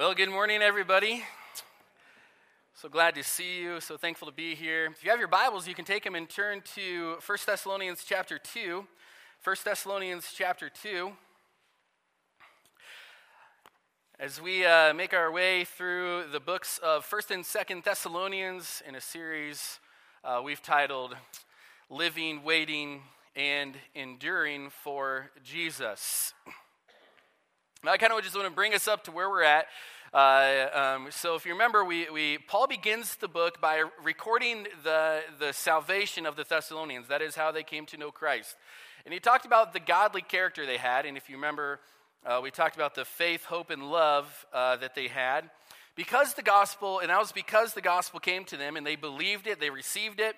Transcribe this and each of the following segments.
Well, good morning, everybody. So glad to see you. So thankful to be here. If you have your Bibles, you can take them and turn to 1 Thessalonians chapter 2. 1 Thessalonians chapter 2. As we uh, make our way through the books of 1st and 2nd Thessalonians in a series uh, we've titled Living, Waiting, and Enduring for Jesus. Now, I kind of just want to bring us up to where we're at. Uh, um, so, if you remember, we, we, Paul begins the book by recording the, the salvation of the Thessalonians. That is how they came to know Christ. And he talked about the godly character they had. And if you remember, uh, we talked about the faith, hope, and love uh, that they had. Because the gospel, and that was because the gospel came to them and they believed it, they received it,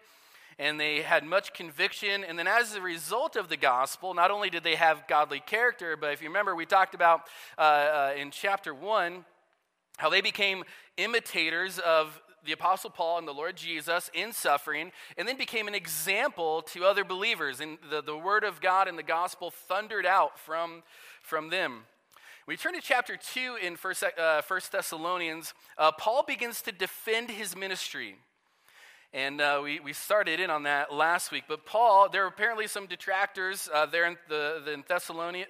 and they had much conviction. And then, as a result of the gospel, not only did they have godly character, but if you remember, we talked about uh, uh, in chapter 1 how they became imitators of the Apostle Paul and the Lord Jesus in suffering, and then became an example to other believers. And the, the Word of God and the gospel thundered out from, from them. We turn to chapter 2 in First, uh, First Thessalonians, uh, Paul begins to defend his ministry. And uh, we, we started in on that last week. But Paul, there are apparently some detractors uh, there in, the, the in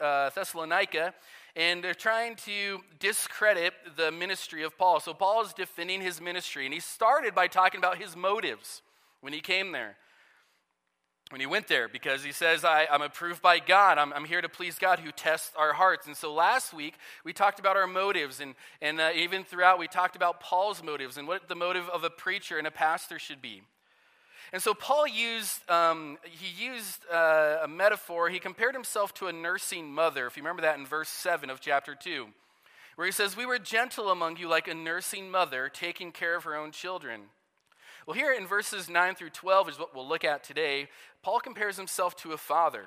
uh, Thessalonica, and they're trying to discredit the ministry of Paul. So Paul is defending his ministry. And he started by talking about his motives when he came there when he went there because he says, I, am approved by God. I'm, I'm, here to please God who tests our hearts. And so last week, we talked about our motives. And, and uh, even throughout, we talked about Paul's motives and what the motive of a preacher and a pastor should be. And so Paul used, um, he used uh, a metaphor. He compared himself to a nursing mother, if you remember that in verse 7 of chapter 2, where he says, We were gentle among you like a nursing mother taking care of her own children. Well, here in verses 9 through 12 is what we'll look at today. Paul compares himself to a father.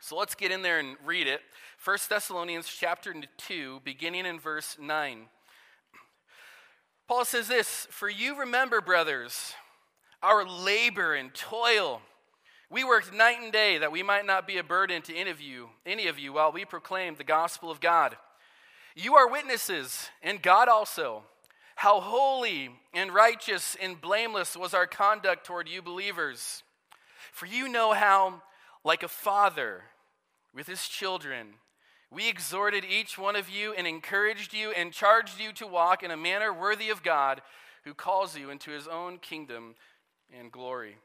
So let's get in there and read it. 1 Thessalonians chapter 2, beginning in verse 9. Paul says this For you remember, brothers, our labor and toil. We worked night and day that we might not be a burden to any of you, any of you while we proclaimed the gospel of God. You are witnesses, and God also how holy and righteous and blameless was our conduct toward you believers. For you know how, like a father with his children, we exhorted each one of you and encouraged you and charged you to walk in a manner worthy of God who calls you into his own kingdom and glory.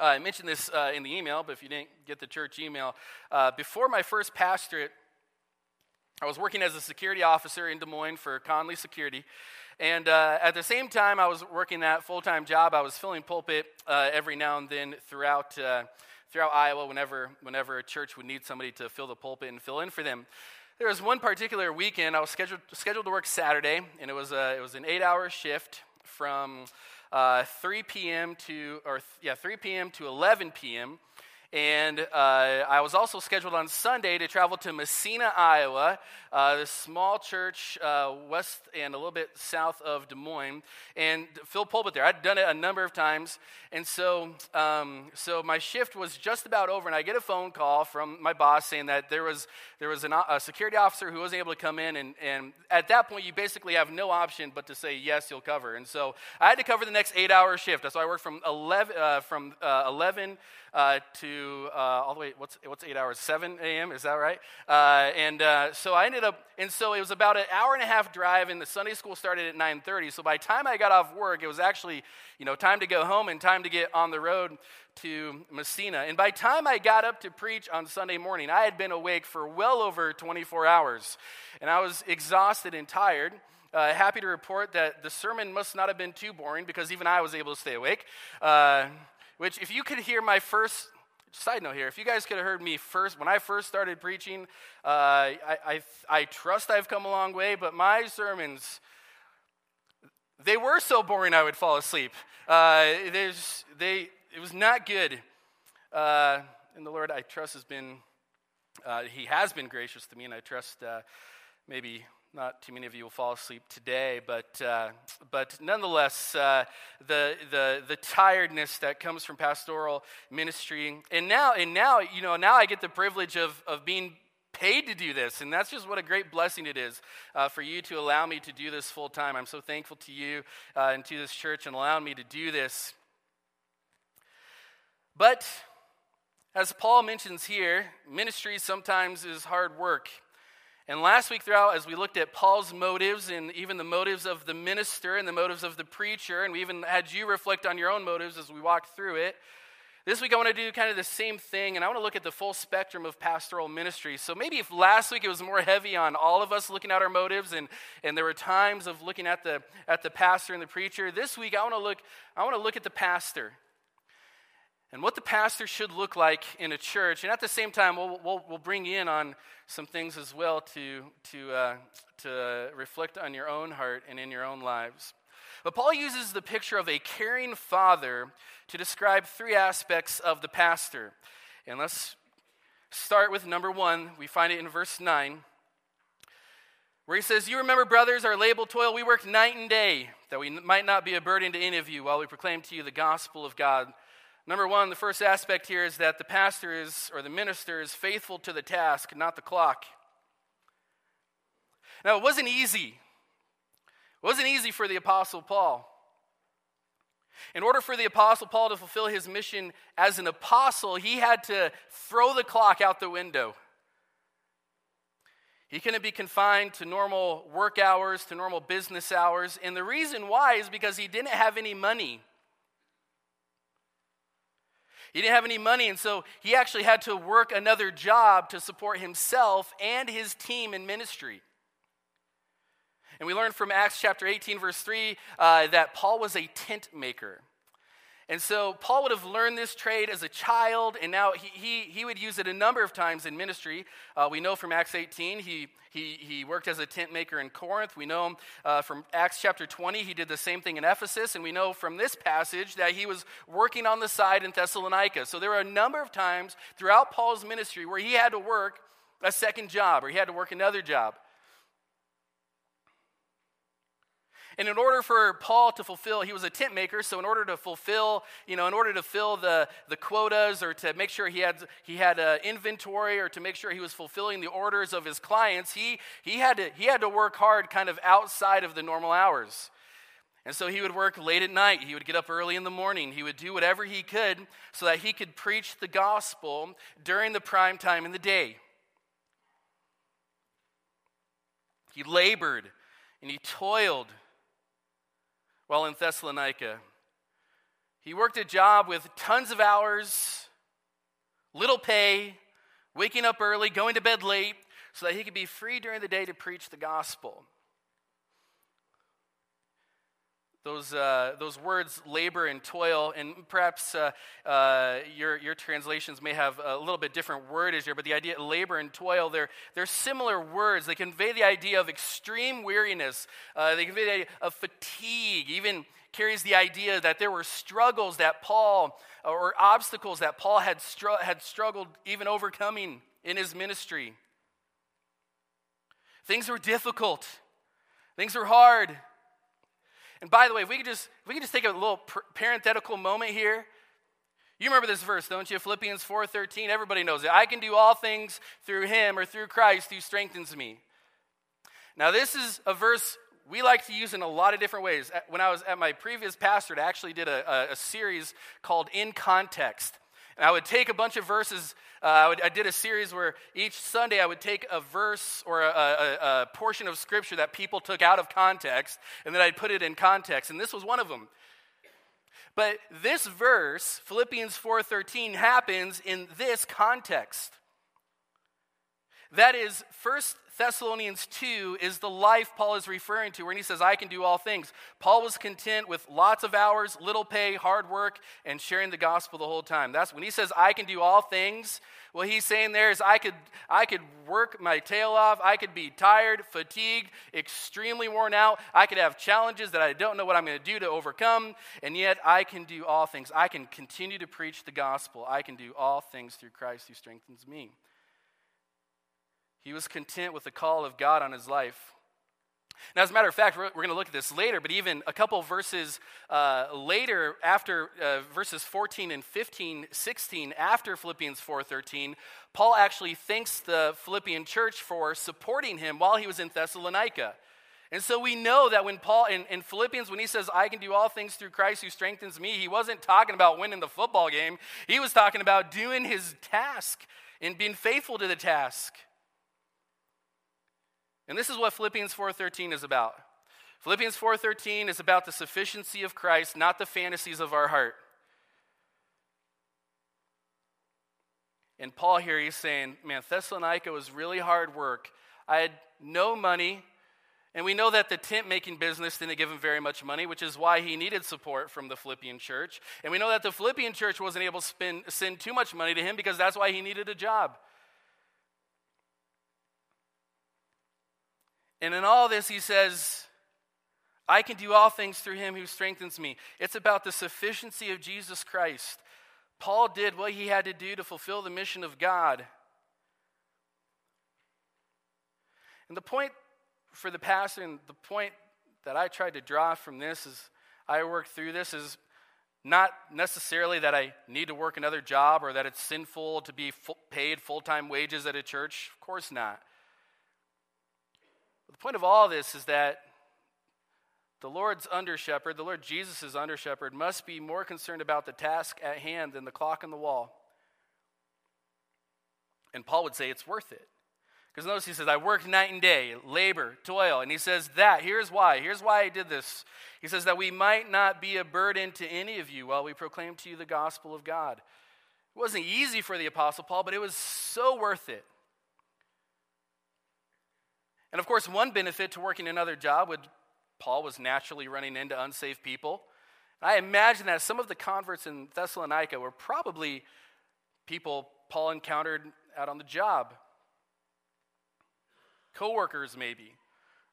Uh, I mentioned this uh, in the email, but if you didn't get the church email, uh, before my first pastorate, I was working as a security officer in Des Moines for Conley Security. And uh, at the same time, I was working that full time job. I was filling pulpit uh, every now and then throughout, uh, throughout Iowa whenever, whenever a church would need somebody to fill the pulpit and fill in for them. There was one particular weekend, I was scheduled, scheduled to work Saturday, and it was, a, it was an eight hour shift from uh, 3 p.m. to, or yeah, 3 p.m. to 11 p.m. And uh, I was also scheduled on Sunday to travel to Massena, Iowa, uh, this small church uh, west and a little bit south of Des Moines, and fill pulpit there. I'd done it a number of times. And so, um, so my shift was just about over, and I get a phone call from my boss saying that there was, there was an, a security officer who wasn't able to come in. And, and at that point, you basically have no option but to say, yes, you'll cover. And so I had to cover the next eight hour shift. So I worked from 11, uh, from, uh, 11 uh, uh, all the way, what's, what's eight hours? 7 a.m., is that right? Uh, and uh, so I ended up, and so it was about an hour and a half drive, and the Sunday school started at 9.30. So by the time I got off work, it was actually, you know, time to go home and time to get on the road to Massena. And by the time I got up to preach on Sunday morning, I had been awake for well over 24 hours. And I was exhausted and tired. Uh, happy to report that the sermon must not have been too boring because even I was able to stay awake. Uh, which, if you could hear my first side note here, if you guys could have heard me first, when I first started preaching, uh, I, I, I trust I've come a long way, but my sermons, they were so boring I would fall asleep. Uh, they, it was not good. Uh, and the Lord, I trust, has been, uh, He has been gracious to me, and I trust uh, maybe not too many of you will fall asleep today, but, uh, but nonetheless, uh, the, the, the tiredness that comes from pastoral ministry. And now, and now, you know, now I get the privilege of, of being paid to do this. And that's just what a great blessing it is uh, for you to allow me to do this full time. I'm so thankful to you uh, and to this church and allowing me to do this. But as Paul mentions here, ministry sometimes is hard work. And last week, throughout, as we looked at Paul's motives and even the motives of the minister and the motives of the preacher, and we even had you reflect on your own motives as we walked through it, this week I want to do kind of the same thing, and I want to look at the full spectrum of pastoral ministry. So maybe if last week it was more heavy on all of us looking at our motives, and, and there were times of looking at the, at the pastor and the preacher, this week I want to look, I want to look at the pastor and what the pastor should look like in a church. And at the same time, we'll, we'll, we'll bring in on some things as well to, to, uh, to reflect on your own heart and in your own lives. But Paul uses the picture of a caring father to describe three aspects of the pastor. And let's start with number one. We find it in verse 9, where he says, You remember, brothers, our labor toil. We worked night and day, that we might not be a burden to any of you while we proclaim to you the gospel of God. Number one, the first aspect here is that the pastor is, or the minister is faithful to the task, not the clock. Now, it wasn't easy. It wasn't easy for the Apostle Paul. In order for the Apostle Paul to fulfill his mission as an apostle, he had to throw the clock out the window. He couldn't be confined to normal work hours, to normal business hours. And the reason why is because he didn't have any money. He didn't have any money, and so he actually had to work another job to support himself and his team in ministry. And we learned from Acts chapter 18, verse 3, uh, that Paul was a tent maker. And so Paul would have learned this trade as a child, and now he, he, he would use it a number of times in ministry. Uh, we know from Acts 18, he, he, he worked as a tent maker in Corinth. We know uh, from Acts chapter 20, he did the same thing in Ephesus. And we know from this passage that he was working on the side in Thessalonica. So there were a number of times throughout Paul's ministry where he had to work a second job or he had to work another job. And in order for Paul to fulfill, he was a tent maker, so in order to fulfill, you know, in order to fill the, the quotas or to make sure he had, he had uh, inventory or to make sure he was fulfilling the orders of his clients, he, he, had to, he had to work hard kind of outside of the normal hours. And so he would work late at night. He would get up early in the morning. He would do whatever he could so that he could preach the gospel during the prime time in the day. He labored and he toiled while in Thessalonica. He worked a job with tons of hours, little pay, waking up early, going to bed late, so that he could be free during the day to preach the gospel. Those, uh, those words, labor and toil, and perhaps uh, uh, your, your translations may have a little bit different wordage here, but the idea labor and toil, they're, they're similar words. They convey the idea of extreme weariness, uh, they convey the idea of fatigue, even carries the idea that there were struggles that Paul, or obstacles that Paul had, str- had struggled even overcoming in his ministry. Things were difficult, things were hard. And by the way, if we could just, if we could just take a little parenthetical moment here. You remember this verse, don't you? Philippians 4:13. Everybody knows it. I can do all things through him or through Christ who strengthens me. Now, this is a verse we like to use in a lot of different ways. When I was at my previous pastorate, I actually did a, a, a series called In Context. And I would take a bunch of verses. Uh, I, would, I, did a series where each Sunday I would take a verse or a, a, a, portion of scripture that people took out of context, and then I'd put it in context. And this was one of them. But this verse, Philippians 4:13, happens in this context. That is, First Thessalonians 2 is the life Paul is referring to, where he says, I can do all things. Paul was content with lots of hours, little pay, hard work, and sharing the gospel the whole time. That's when he says, I can do all things. What he's saying there is, I could, I could work my tail off. I could be tired, fatigued, extremely worn out. I could have challenges that I don't know what I'm going to do to overcome. And yet, I can do all things. I can continue to preach the gospel. I can do all things through Christ who strengthens me. He was content with the call of God on his life. Now, as a matter of fact, we're, we're going to look at this later, but even a couple verses uh, later, after uh, verses 14 and 15, 16, after Philippians 4.13, Paul actually thanks the Philippian church for supporting him while he was in Thessalonica. And so we know that when Paul, in, in, Philippians, when he says, I can do all things through Christ who strengthens me, he wasn't talking about winning the football game. He was talking about doing his task and being faithful to the task. And this is what Philippians 4:13 is about. Philippians 4:13 is about the sufficiency of Christ, not the fantasies of our heart. And Paul here he's saying, man, Thessalonica was really hard work. I had no money, and we know that the tent making business didn't give him very much money, which is why he needed support from the Philippian church. And we know that the Philippian church wasn't able to spend, send too much money to him because that's why he needed a job. And in all this, he says, I can do all things through him who strengthens me. It's about the sufficiency of Jesus Christ. Paul did what he had to do to fulfill the mission of God. And the point for the pastor, and the point that I tried to draw from this is I worked through this is not necessarily that I need to work another job or that it's sinful to be full, paid full time wages at a church. Of course not. The point of all this is that the Lord's under shepherd, the Lord Jesus' under shepherd, must be more concerned about the task at hand than the clock on the wall. And Paul would say it's worth it. Because notice he says, I worked night and day, labor, toil. And he says that. Here's why. Here's why I did this. He says that we might not be a burden to any of you while we proclaim to you the gospel of God. It wasn't easy for the Apostle Paul, but it was so worth it. And of course, one benefit to working another job would Paul was naturally running into unsafe people. I imagine that some of the converts in Thessalonica were probably people Paul encountered out on the job. Coworkers, maybe,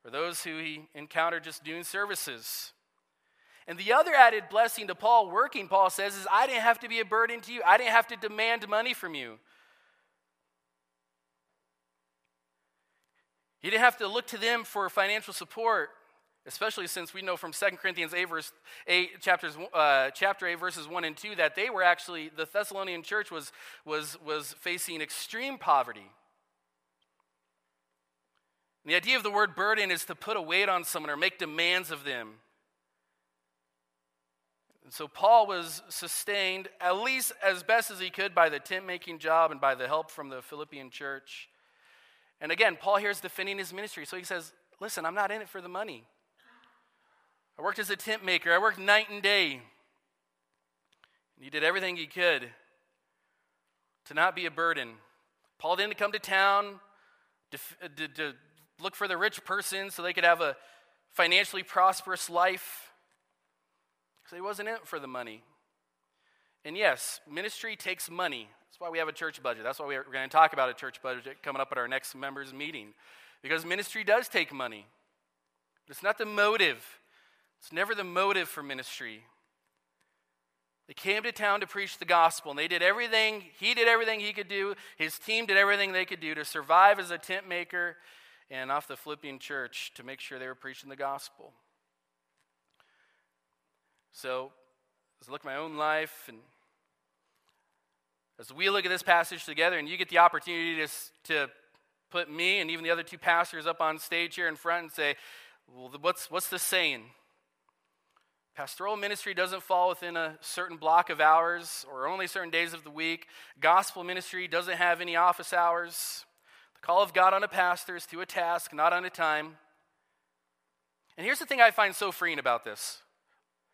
or those who he encountered just doing services. And the other added blessing to Paul working, Paul says, is I didn't have to be a burden to you. I didn't have to demand money from you. He didn't have to look to them for financial support, especially since we know from 2 Corinthians 8, verse 8 chapters, uh, chapter 8, verses 1 and 2, that they were actually, the Thessalonian church was, was, was facing extreme poverty. And the idea of the word burden is to put a weight on someone or make demands of them. And so Paul was sustained, at least as best as he could, by the tent making job and by the help from the Philippian church. And again, Paul here is defending his ministry. So he says, Listen, I'm not in it for the money. I worked as a tent maker, I worked night and day. And he did everything he could to not be a burden. Paul didn't come to town to, to, to look for the rich person so they could have a financially prosperous life. So he wasn't in it for the money. And yes, ministry takes money. That's why we have a church budget. That's why we're going to talk about a church budget coming up at our next members' meeting. Because ministry does take money. It's not the motive, it's never the motive for ministry. They came to town to preach the gospel, and they did everything, he did everything he could do, his team did everything they could do to survive as a tent maker and off the Philippian church to make sure they were preaching the gospel. So, as I look at my own life and as we look at this passage together, and you get the opportunity to, to put me and even the other two pastors up on stage here in front and say, well, what's, what's the saying? Pastoral ministry doesn't fall within a certain block of hours or only certain days of the week. Gospel ministry doesn't have any office hours. The call of God on a pastor is to a task, not on a time. And here's the thing I find so freeing about this.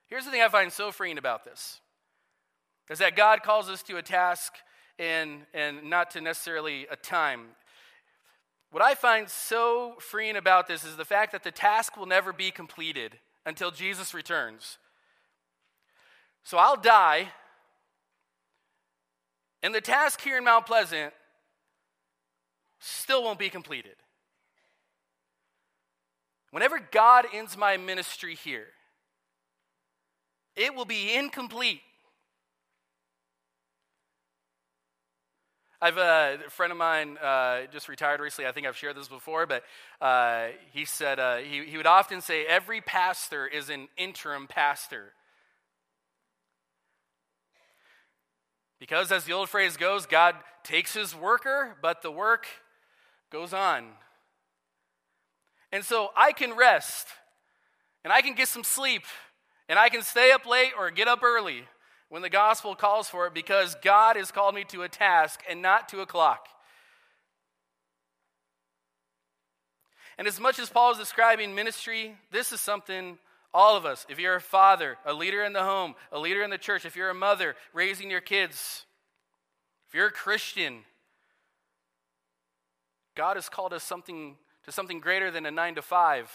Here's the thing I find so freeing about this is that God calls us to a task and, and not to necessarily a time. What I find so freeing about this is the fact that the task will never be completed until Jesus returns. So I'll die, and the task here in Mount Pleasant still won't be completed. Whenever God ends my ministry here, it will be incomplete I've uh, a friend of mine uh, just retired recently. I think I've shared this before, but uh, he said uh, he, he would often say every pastor is an interim pastor. Because, as the old phrase goes, God takes his worker, but the work goes on. And so I can rest, and I can get some sleep, and I can stay up late or get up early when the gospel calls for it because God has called me to a task and not to a clock. And as much as Paul is describing ministry, this is something all of us, if you're a father, a leader in the home, a leader in the church, if you're a mother raising your kids, if you're a Christian, God has called us something to something greater than a 9 to 5.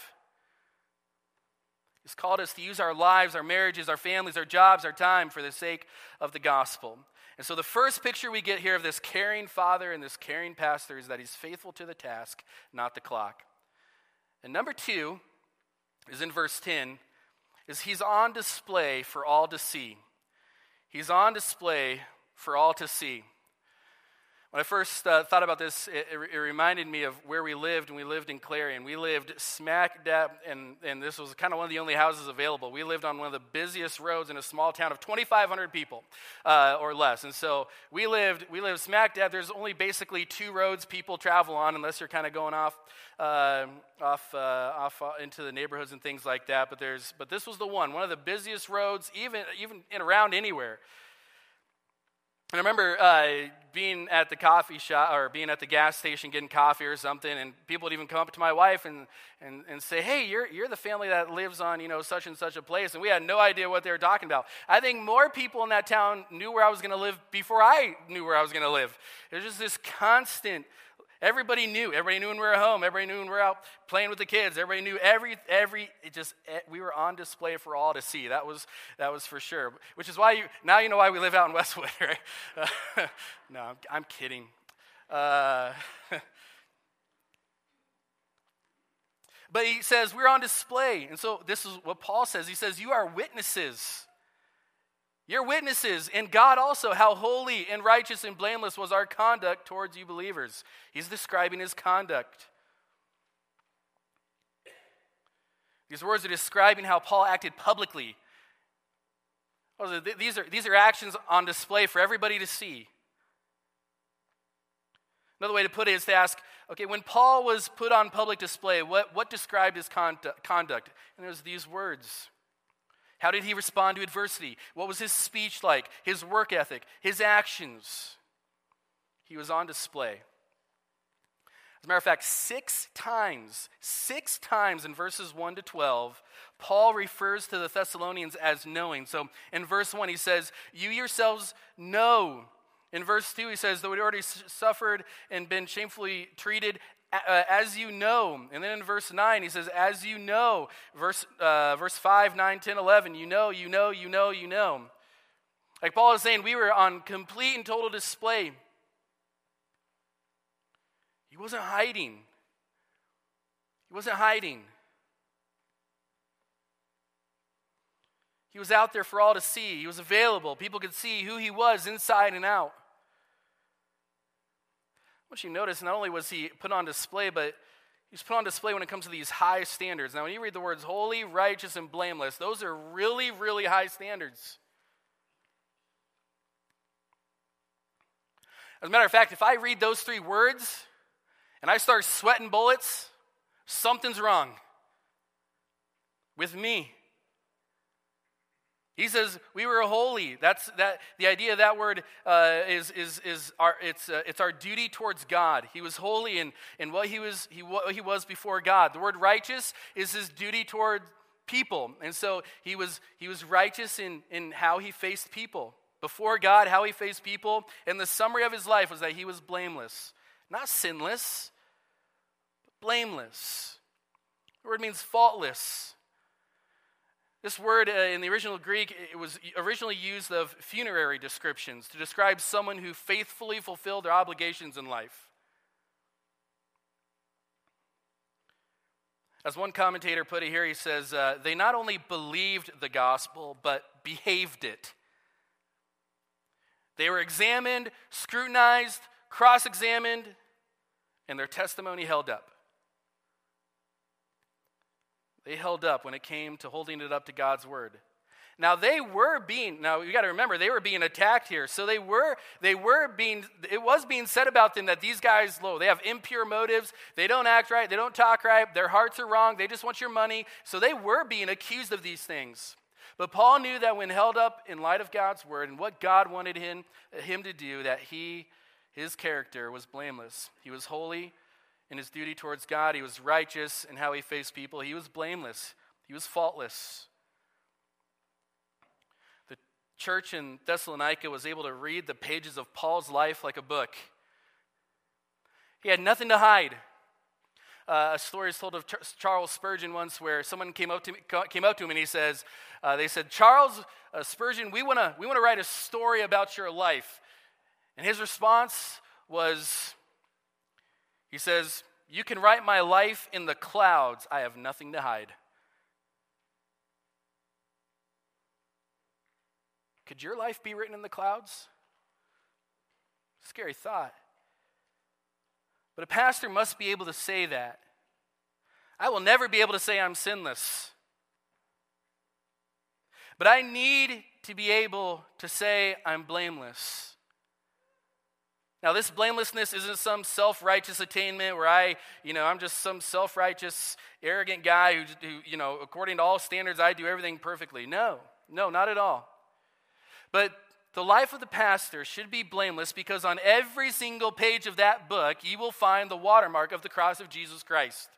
He's called us to use our lives, our marriages, our families, our jobs, our time for the sake of the gospel. And so the first picture we get here of this caring father and this caring pastor is that he's faithful to the task, not the clock. And number 2 is in verse 10 is he's on display for all to see. He's on display for all to see. When I first uh, thought about this, it, it, reminded me of where we lived and we lived in Clarion. We lived smack dab, and, and this was kind of one of the only houses available. We lived on one of the busiest roads in a small town of 2,500 people uh, or less. And so we lived, we lived smack dab. There's only basically two roads people travel on, unless you're kind of going off, uh, off, off uh, into the neighborhoods and things like that. But, there's, but this was the one, one of the busiest roads, even, even in around anywhere. And I remember uh, being at the coffee shop or being at the gas station getting coffee or something, and people would even come up to my wife and, and, and say, Hey, you're, you're the family that lives on, you know, such and such a place. And we had no idea what they were talking about. I think more people in that town knew where I was going to live before I knew where I was going to live. It was just this constant Everybody knew. Everybody knew when we were home. Everybody knew when we were out playing with the kids. Everybody knew every every. It just eh, we were on display for all to see. That was that was for sure. Which is why you now you know why we live out in Westwood, right? Uh, no, I'm, I'm kidding. Uh, but he says we're on display, and so this is what Paul says. He says you are witnesses. You're witnesses, and God also, how holy and righteous and blameless was our conduct towards you believers. He's describing his conduct. These words are describing how Paul acted publicly. These are, these are actions on display for everybody to see. Another way to put it is to ask okay, when Paul was put on public display, what, what described his conduct? And there's these words how did he respond to adversity? What was his speech like? His work ethic? His actions? He was on display. As a matter of fact, six times, six times in verses 1 to 12, Paul refers to the Thessalonians as knowing. So in verse 1, he says, You yourselves know. In verse 2, he says, Though we already suffered and been shamefully treated, as you know. And then in verse 9, he says, as you know. Verse, uh, verse 5, 9, 10, 11, you know, you know, you know, you know. Like Paul is saying, we were on complete and total display. He wasn't hiding. He wasn't hiding. He was out there for all to see. He was available. People could see who he was inside and out. What you notice, not only was he put on display, but he's put on display when it comes to these high standards. Now, when you read the words holy, righteous, and blameless, those are really, really high standards. As a matter of fact, if I read those three words and I start sweating bullets, something's wrong with me. He says we were holy. That's that. The idea of that word uh, is is is our it's uh, it's our duty towards God. He was holy in in what he was he what he was before God. The word righteous is his duty toward people, and so he was he was righteous in in how he faced people before God, how he faced people. And the summary of his life was that he was blameless, not sinless, blameless. The word means faultless. This word uh, in the original Greek, it was originally used of funerary descriptions to describe someone who faithfully fulfilled their obligations in life. As one commentator put it here, he says, uh, they not only believed the gospel, but behaved it. They were examined, scrutinized, cross examined, and their testimony held up. They held up when it came to holding it up to God's word. Now they were being now you got to remember they were being attacked here. So they were they were being it was being said about them that these guys low they have impure motives. They don't act right, they don't talk right, their hearts are wrong, they just want your money. So they were being accused of these things. But Paul knew that when held up in light of God's word and what God wanted him, him to do, that he, his character was blameless. He was holy in his duty towards God, he was righteous in how he faced people, he was blameless, he was faultless. The church in Thessalonica was able to read the pages of Paul's life like a book. He had nothing to hide. Uh, a story is told of Charles Spurgeon once where someone came up to, me, came up to him and he says, uh, they said, Charles uh, Spurgeon, we want to we wanna write a story about your life. And his response was, he says, You can write my life in the clouds. I have nothing to hide. Could your life be written in the clouds? Scary thought. But a pastor must be able to say that. I will never be able to say I'm sinless. But I need to be able to say I'm blameless. Now, this blamelessness isn't some self righteous attainment where I, you know, I'm just some self righteous, arrogant guy who, who, you know, according to all standards, I do everything perfectly. No, no, not at all. But the life of the pastor should be blameless because on every single page of that book, you will find the watermark of the cross of Jesus Christ.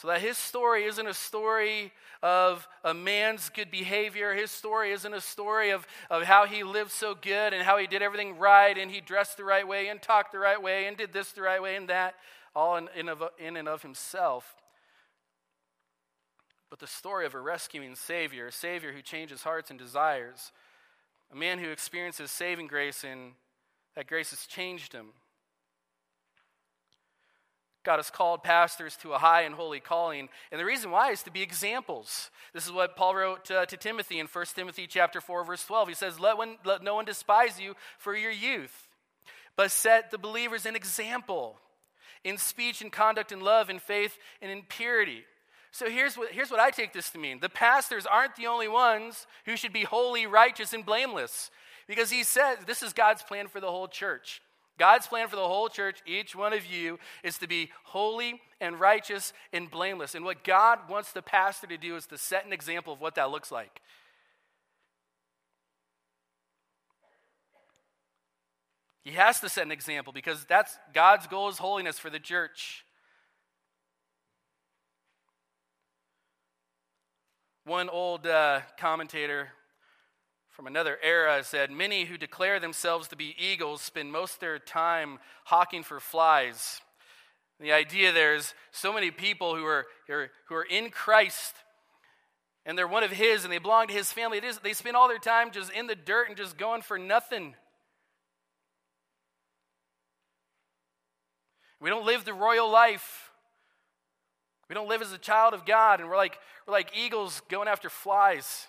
So that his story isn't a story of a man's good behavior. His story isn't a story of, of how he lived so good and how he did everything right and he dressed the right way and talked the right way and did this the right way and that, all in, in, of, in and of himself but the story of a rescuing Savior, a Savior who changes hearts and desires, a man who experiences saving grace and that grace has changed him. God has called pastors to a high and holy calling, and the reason why is to be examples. This is what Paul wrote uh, to Timothy in 1 Timothy chapter 4 verse 12. He says, let, one, let no one despise you for your youth, but set the believers an example in speech and conduct and love and faith and in purity. So here's what, here's what I take this to mean the pastors aren't the only ones who should be holy, righteous, and blameless. Because he says this is God's plan for the whole church. God's plan for the whole church, each one of you, is to be holy and righteous and blameless. And what God wants the pastor to do is to set an example of what that looks like. He has to set an example because that's God's goal is holiness for the church. One old uh, commentator from another era said Many who declare themselves to be eagles spend most of their time hawking for flies. The idea there is so many people who are, who are in Christ and they're one of His and they belong to His family. It is, they spend all their time just in the dirt and just going for nothing. We don't live the royal life. We don't live as a child of God, and we're like, we're like eagles going after flies.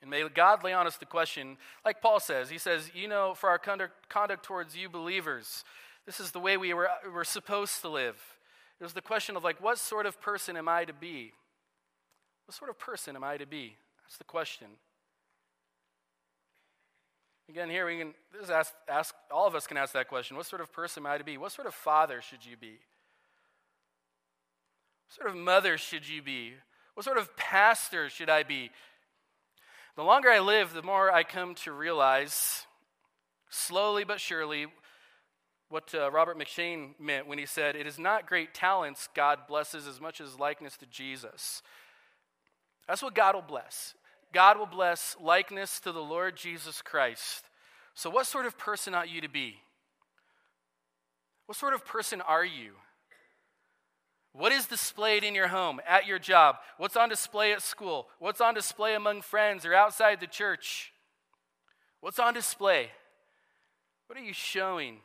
And may God lay on us the question, like Paul says, he says, you know, for our conduct, towards you believers, this is the way we were, we're supposed to live. It was the question of, like, what sort of person am I to be? What sort of person am I to be? That's the question. Again, here we can this ask, ask, all of us can ask that question. What sort of person am I to be? What sort of father should you be? What sort of mother should you be? What sort of pastor should I be? The longer I live, the more I come to realize, slowly but surely, what uh, Robert McCheyne meant when he said, It is not great talents God blesses as much as likeness to Jesus. That's what God will bless. God will bless likeness to the Lord Jesus Christ. So, what sort of person ought you to be? What sort of person are you? What is displayed in your home, at your job? What's on display at school? What's on display among friends or outside the church? What's on display? What are you showing?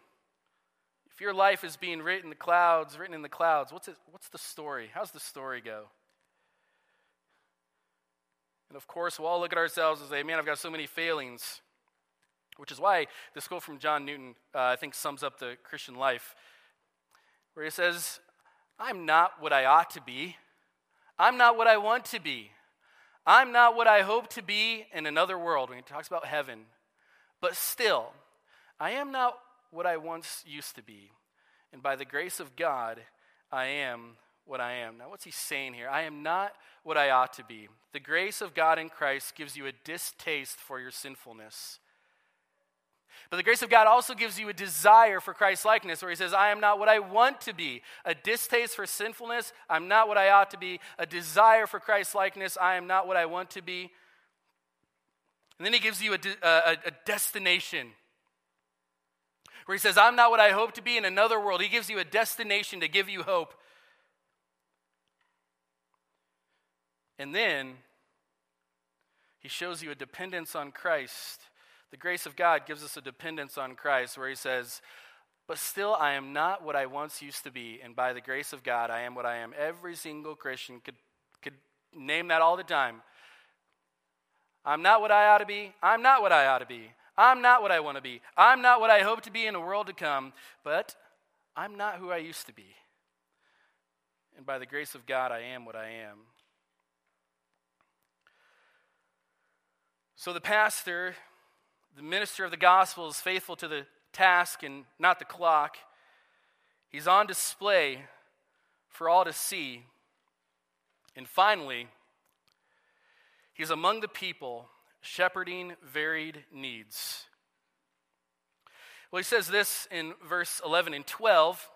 If your life is being written in the clouds, written in the clouds, what's, it, what's the story? How's the story go? And of course, we'll all look at ourselves and say, man, I've got so many failings. Which is why this quote from John Newton, uh, I think, sums up the Christian life, where he says, I'm not what I ought to be. I'm not what I want to be. I'm not what I hope to be in another world when he talks about heaven. But still, I am not what I once used to be. And by the grace of God, I am what I am. Now, what's he saying here? I am not what I ought to be. The grace of God in Christ gives you a distaste for your sinfulness. But the grace of God also gives you a desire for Christ likeness, where he says, I am not what I want to be. A distaste for sinfulness, I'm not what I ought to be. A desire for Christ likeness, I am not what I want to be. And then he gives you a, a, a destination, where he says, I'm not what I hope to be in another world. He gives you a destination to give you hope. And then he shows you a dependence on Christ. The grace of God gives us a dependence on Christ where he says, But still, I am not what I once used to be. And by the grace of God, I am what I am. Every single Christian could, could name that all the time. I'm not what I ought to be. I'm not what I ought to be. I'm not what I want to be. I'm not what I hope to be in a world to come. But I'm not who I used to be. And by the grace of God, I am what I am. So the pastor, the minister of the gospel, is faithful to the task and not the clock. He's on display for all to see. And finally, he's among the people shepherding varied needs. Well, he says this in verse 11 and 12.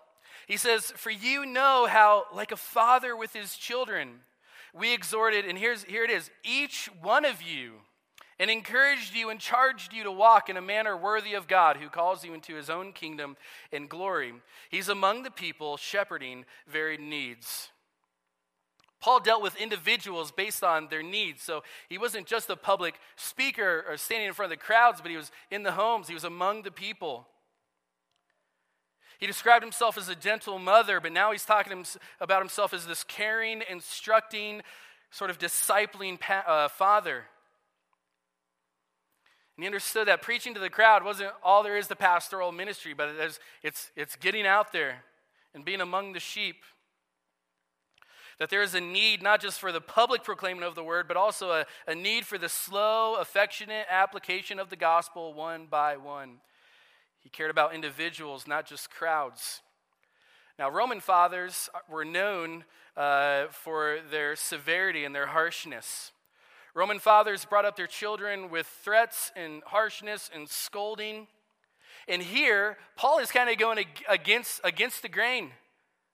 He says, For you know how, like a father with his children, we exhorted, and here's, here it is, each one of you and encouraged you and charged you to walk in a manner worthy of God who calls you into his own kingdom and glory. He's among the people shepherding varied needs. Paul dealt with individuals based on their needs. So he wasn't just a public speaker or standing in front of the crowds, but he was in the homes, he was among the people. He described himself as a gentle mother, but now he's talking about himself as this caring, instructing, sort of discipling uh, father. And he understood that preaching to the crowd wasn't all there is to pastoral ministry, but it's, it's, it's getting out there and being among the sheep. That there is a need not just for the public proclaiming of the word, but also a, a need for the slow, affectionate application of the gospel one by one. He cared about individuals, not just crowds. Now, Roman fathers were known uh, for their severity and their harshness. Roman fathers brought up their children with threats and harshness and scolding. And here, Paul is kind of going against, against the grain,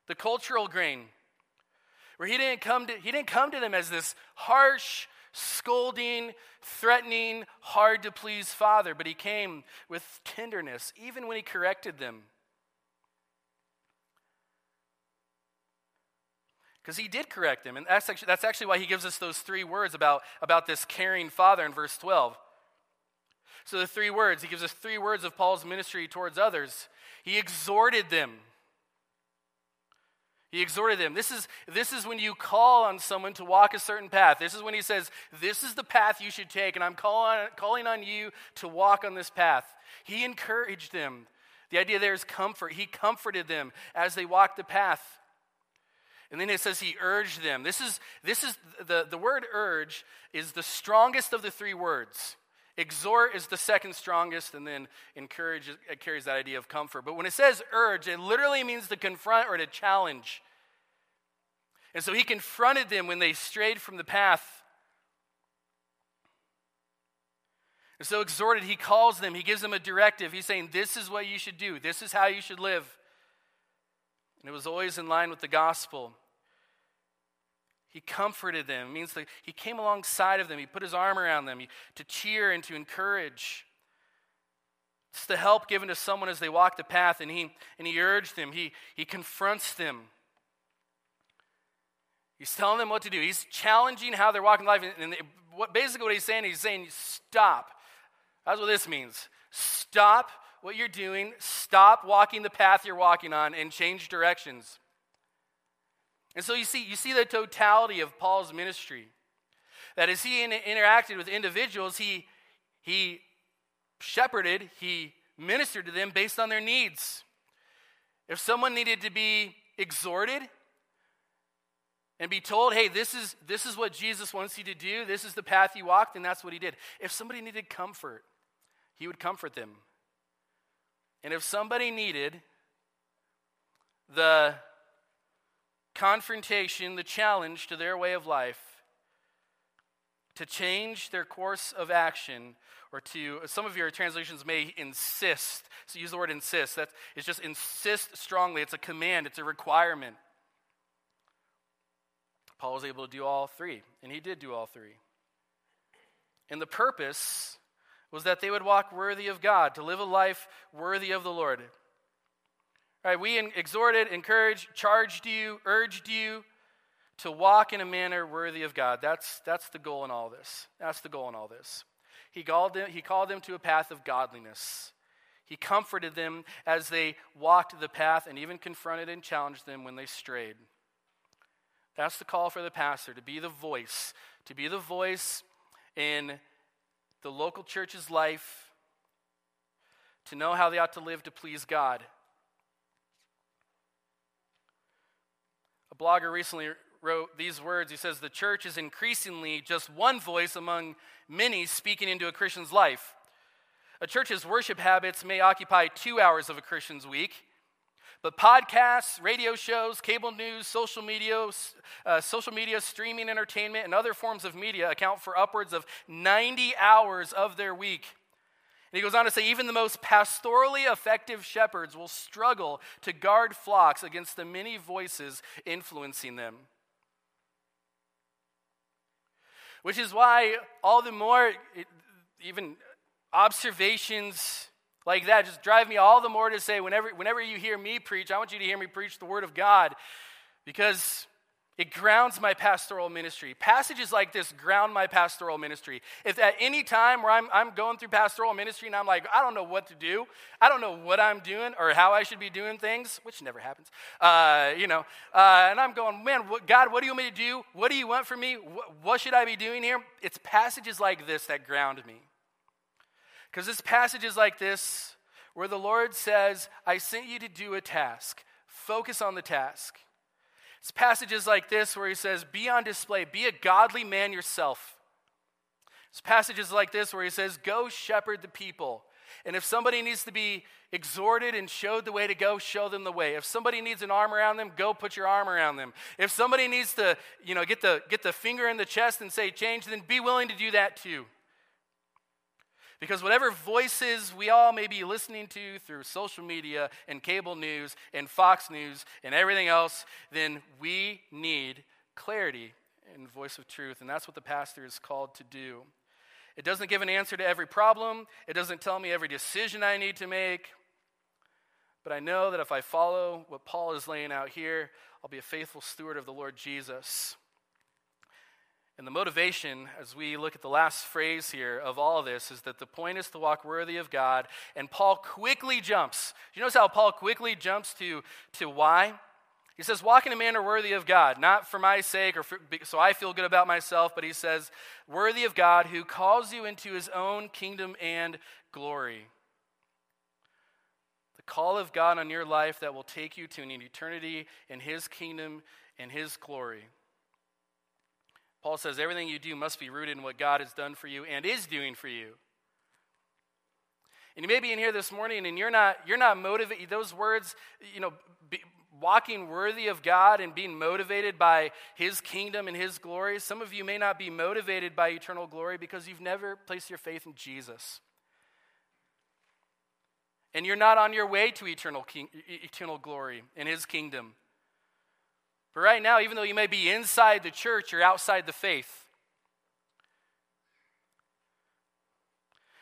the cultural grain, where he didn't, come to, he didn't come to them as this harsh, scolding, threatening, hard to please father, but he came with tenderness, even when he corrected them. Because he did correct him. And that's actually, that's actually why he gives us those three words about, about this caring father in verse 12. So, the three words, he gives us three words of Paul's ministry towards others. He exhorted them. He exhorted them. This is, this is when you call on someone to walk a certain path. This is when he says, This is the path you should take, and I'm calling, calling on you to walk on this path. He encouraged them. The idea there is comfort. He comforted them as they walked the path. And then it says he urged them. This is, this is the, the word urge is the strongest of the three words. Exhort is the second strongest, and then encourage it carries that idea of comfort. But when it says urge, it literally means to confront or to challenge. And so he confronted them when they strayed from the path. And so exhorted, he calls them, he gives them a directive. He's saying, This is what you should do, this is how you should live. And it was always in line with the gospel. He comforted them. It means that he came alongside of them. He put his arm around them to cheer and to encourage. It's the help given to someone as they walk the path, and he, and he urged them. He, he confronts them. He's telling them what to do. He's challenging how they're walking life. And, what, basically, what he's saying, he's saying, stop. That's what this means. Stop what you're doing, stop walking the path you're walking on, and change directions. And so you see, you see the totality of Paul's ministry. That as he in- interacted with individuals, he, he shepherded, he ministered to them based on their needs. If someone needed to be exhorted and be told, hey, this is, this is what Jesus wants you to do, this is the path you walked, and that's what he did. If somebody needed comfort, he would comfort them. And if somebody needed the confrontation, the challenge to their way of life, to change their course of action, or to, some of your translations may insist. So use the word insist. That is just insist strongly. It's a command, it's a requirement. Paul was able to do all three, and he did do all three. And the purpose was that they would walk worthy of God, to live a life worthy of the Lord. All right, we exhorted, encouraged, charged you, urged you to walk in a manner worthy of God. That's, that's the goal in all this. That's the goal in all this. He called, them, he called them to a path of godliness. He comforted them as they walked the path and even confronted and challenged them when they strayed. That's the call for the pastor to be the voice, to be the voice in the local church's life, to know how they ought to live to please God. A blogger recently wrote these words. He says, The church is increasingly just one voice among many speaking into a Christian's life. A church's worship habits may occupy two hours of a Christian's week, but podcasts, radio shows, cable news, social media, uh, social media, streaming entertainment, and other forms of media account for upwards of 90 hours of their week. And he goes on to say, even the most pastorally effective shepherds will struggle to guard flocks against the many voices influencing them. Which is why all the more, even observations like that just drive me all the more to say, whenever, whenever you hear me preach, I want you to hear me preach the Word of God because it grounds my pastoral ministry. Passages like this ground my pastoral ministry. If at any time where I'm, I'm going through pastoral ministry and I'm like, I don't know what to do, I don't know what I'm doing or how I should be doing things, which never happens, uh, you know, uh, and I'm going, man, what, God, what do you want me to do? What do you want from me? What, what should I be doing here? It's passages like this that ground me. Because it's passages like this where the Lord says, I sent you to do a task. Focus on the task. It's passages like this where he says, Be on display, be a godly man yourself. It's passages like this where he says, Go shepherd the people. And if somebody needs to be exhorted and showed the way to go, show them the way. If somebody needs an arm around them, go put your arm around them. If somebody needs to, you know, get the, get the finger in the chest and say change, then be willing to do that too. Because whatever voices we all may be listening to through social media and cable news and Fox News and everything else, then we need clarity and voice of truth. And that's what the pastor is called to do. It doesn't give an answer to every problem, it doesn't tell me every decision I need to make. But I know that if I follow what Paul is laying out here, I'll be a faithful steward of the Lord Jesus. And the motivation, as we look at the last phrase here of all of this, is that the point is to walk worthy of God. And Paul quickly jumps. You notice how Paul quickly jumps to, to why? He says, Walk in a manner worthy of God, not for my sake or for, so I feel good about myself, but he says, Worthy of God who calls you into his own kingdom and glory. The call of God on your life that will take you to an eternity in his kingdom and his glory. Paul says everything you do must be rooted in what God has done for you and is doing for you. And you may be in here this morning and you're not, you're not motivated, those words, you know, be, walking worthy of God and being motivated by His kingdom and His glory. Some of you may not be motivated by eternal glory because you've never placed your faith in Jesus. And you're not on your way to eternal, king, eternal glory in His kingdom. But right now, even though you may be inside the church, you're outside the faith.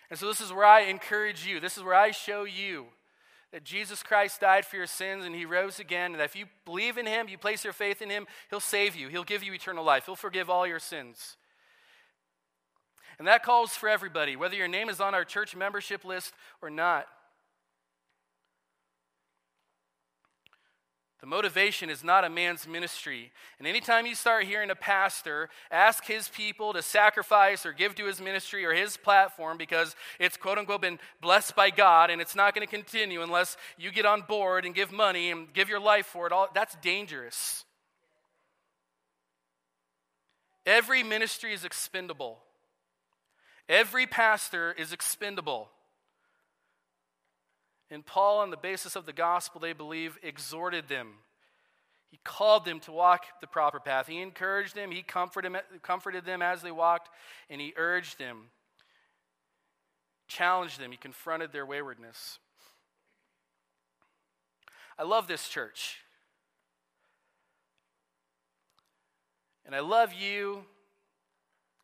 And so, this is where I encourage you. This is where I show you that Jesus Christ died for your sins and he rose again. And if you believe in him, you place your faith in him, he'll save you. He'll give you eternal life. He'll forgive all your sins. And that calls for everybody, whether your name is on our church membership list or not. The motivation is not a man's ministry. And anytime you start hearing a pastor ask his people to sacrifice or give to his ministry or his platform because it's quote unquote been blessed by God and it's not going to continue unless you get on board and give money and give your life for it, all, that's dangerous. Every ministry is expendable. Every pastor is expendable. And Paul, on the basis of the gospel, they believe, exhorted them. He called them to walk the proper path. He encouraged them, he comforted, them as they walked, and he urged them, challenged them, he confronted their waywardness. I love this church. And I love you.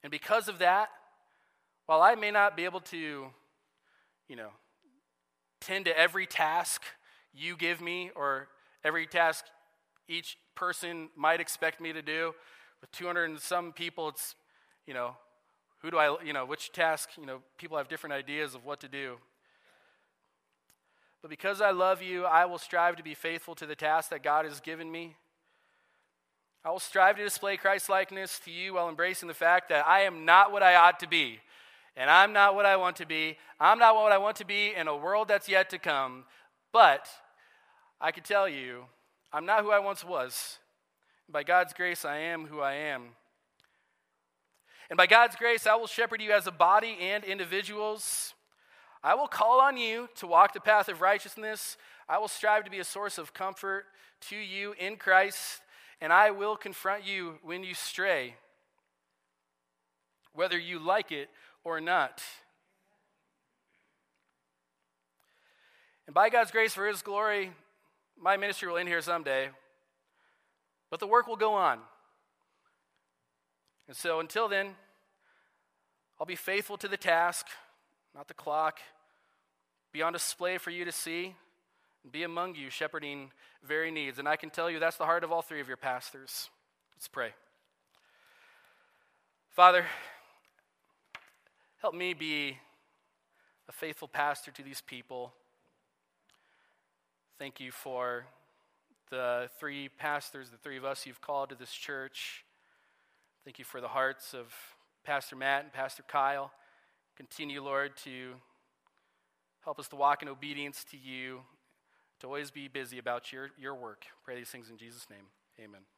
And because of that, while I may not be able to, you know, tend to every task you give me or every task each person might expect me to do. With 200 and some people, it's, you know, who do I, you know, which task, you know, people have different ideas of what to do. But because I love you, I will strive to be faithful to the task that God has given me. I will strive to display Christ likeness to you while embracing the fact that I am not what I ought to be and I'm not what I want to be. I'm not what I want to be in a world that's yet to come. But I can tell you, I'm not who I once was. By God's grace, I am who I am. And by God's grace, I will shepherd you as a body and individuals. I will call on you to walk the path of righteousness. I will strive to be a source of comfort to you in Christ, and I will confront you when you stray, whether you like it or not. And by God's grace for His glory, my ministry will end here someday, but the work will go on. And so until then, I'll be faithful to the task, not the clock, be on display for you to see, and be among you, shepherding very needs. And I can tell you that's the heart of all three of your pastors. Let's pray. Father, Help me be a faithful pastor to these people. Thank you for the three pastors, the three of us you've called to this church. Thank you for the hearts of Pastor Matt and Pastor Kyle. Continue, Lord, to help us to walk in obedience to you, to always be busy about your, your work. Pray these things in Jesus' name. Amen.